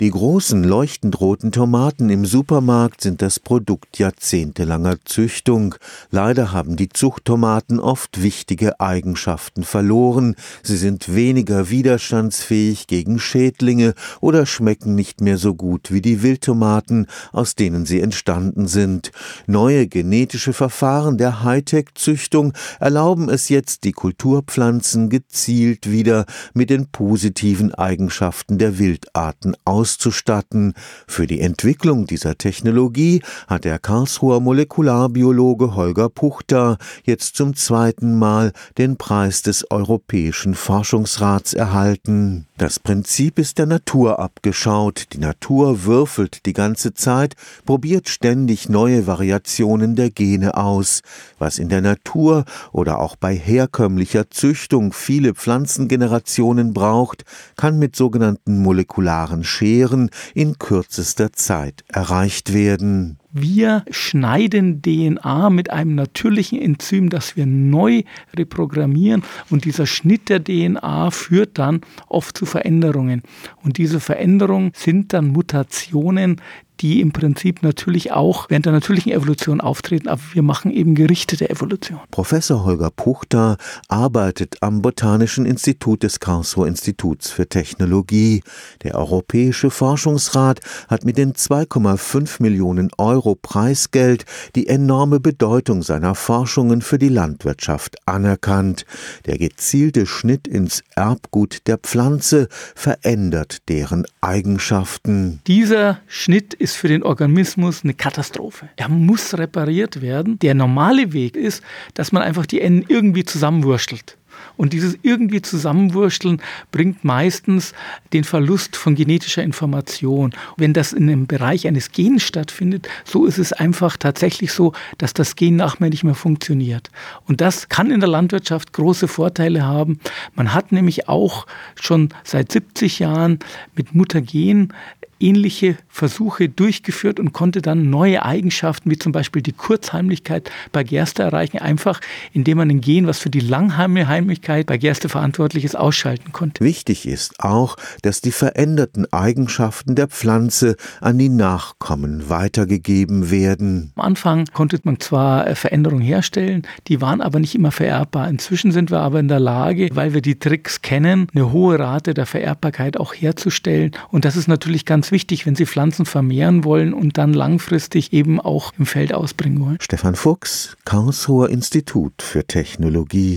Die großen leuchtend roten Tomaten im Supermarkt sind das Produkt jahrzehntelanger Züchtung. Leider haben die Zuchttomaten oft wichtige Eigenschaften verloren. Sie sind weniger widerstandsfähig gegen Schädlinge oder schmecken nicht mehr so gut wie die Wildtomaten, aus denen sie entstanden sind. Neue genetische Verfahren der Hightech-Züchtung erlauben es jetzt, die Kulturpflanzen gezielt wieder mit den positiven Eigenschaften der Wildarten aus auszustatten. Für die Entwicklung dieser Technologie hat der Karlsruher Molekularbiologe Holger Puchter jetzt zum zweiten Mal den Preis des Europäischen Forschungsrats erhalten. Das Prinzip ist der Natur abgeschaut. Die Natur würfelt die ganze Zeit, probiert ständig neue Variationen der Gene aus. Was in der Natur oder auch bei herkömmlicher Züchtung viele Pflanzengenerationen braucht, kann mit sogenannten molekularen Scheren in kürzester Zeit erreicht werden. Wir schneiden DNA mit einem natürlichen Enzym, das wir neu reprogrammieren und dieser Schnitt der DNA führt dann oft zu Veränderungen. Und diese Veränderungen sind dann Mutationen, die im Prinzip natürlich auch während der natürlichen Evolution auftreten, aber wir machen eben gerichtete Evolution. Professor Holger Puchter arbeitet am Botanischen Institut des Karlsruher Instituts für Technologie. Der Europäische Forschungsrat hat mit den 2,5 Millionen Euro Preisgeld die enorme Bedeutung seiner Forschungen für die Landwirtschaft anerkannt. Der gezielte Schnitt ins Erbgut der Pflanze verändert deren Eigenschaften. Dieser Schnitt ist ist für den Organismus eine Katastrophe. Er muss repariert werden. Der normale Weg ist, dass man einfach die Enden irgendwie zusammenwurschtelt. Und dieses irgendwie Zusammenwursteln bringt meistens den Verlust von genetischer Information. Wenn das in einem Bereich eines Gens stattfindet, so ist es einfach tatsächlich so, dass das Gen nachher nicht mehr funktioniert. Und das kann in der Landwirtschaft große Vorteile haben. Man hat nämlich auch schon seit 70 Jahren mit Mutagen ähnliche Versuche durchgeführt und konnte dann neue Eigenschaften, wie zum Beispiel die Kurzheimlichkeit bei Gerste erreichen, einfach indem man ein Gen, was für die Langheimlichkeit bei Gerste verantwortlich ist, ausschalten konnte. Wichtig ist auch, dass die veränderten Eigenschaften der Pflanze an die Nachkommen weitergegeben werden. Am Anfang konnte man zwar äh, Veränderungen herstellen, die waren aber nicht immer vererbbar. Inzwischen sind wir aber in der Lage, weil wir die Tricks kennen, eine hohe Rate der Vererbbarkeit auch herzustellen. Und das ist natürlich ganz ganz wichtig, wenn Sie Pflanzen vermehren wollen und dann langfristig eben auch im Feld ausbringen wollen. Stefan Fuchs, Karlsruher Institut für Technologie.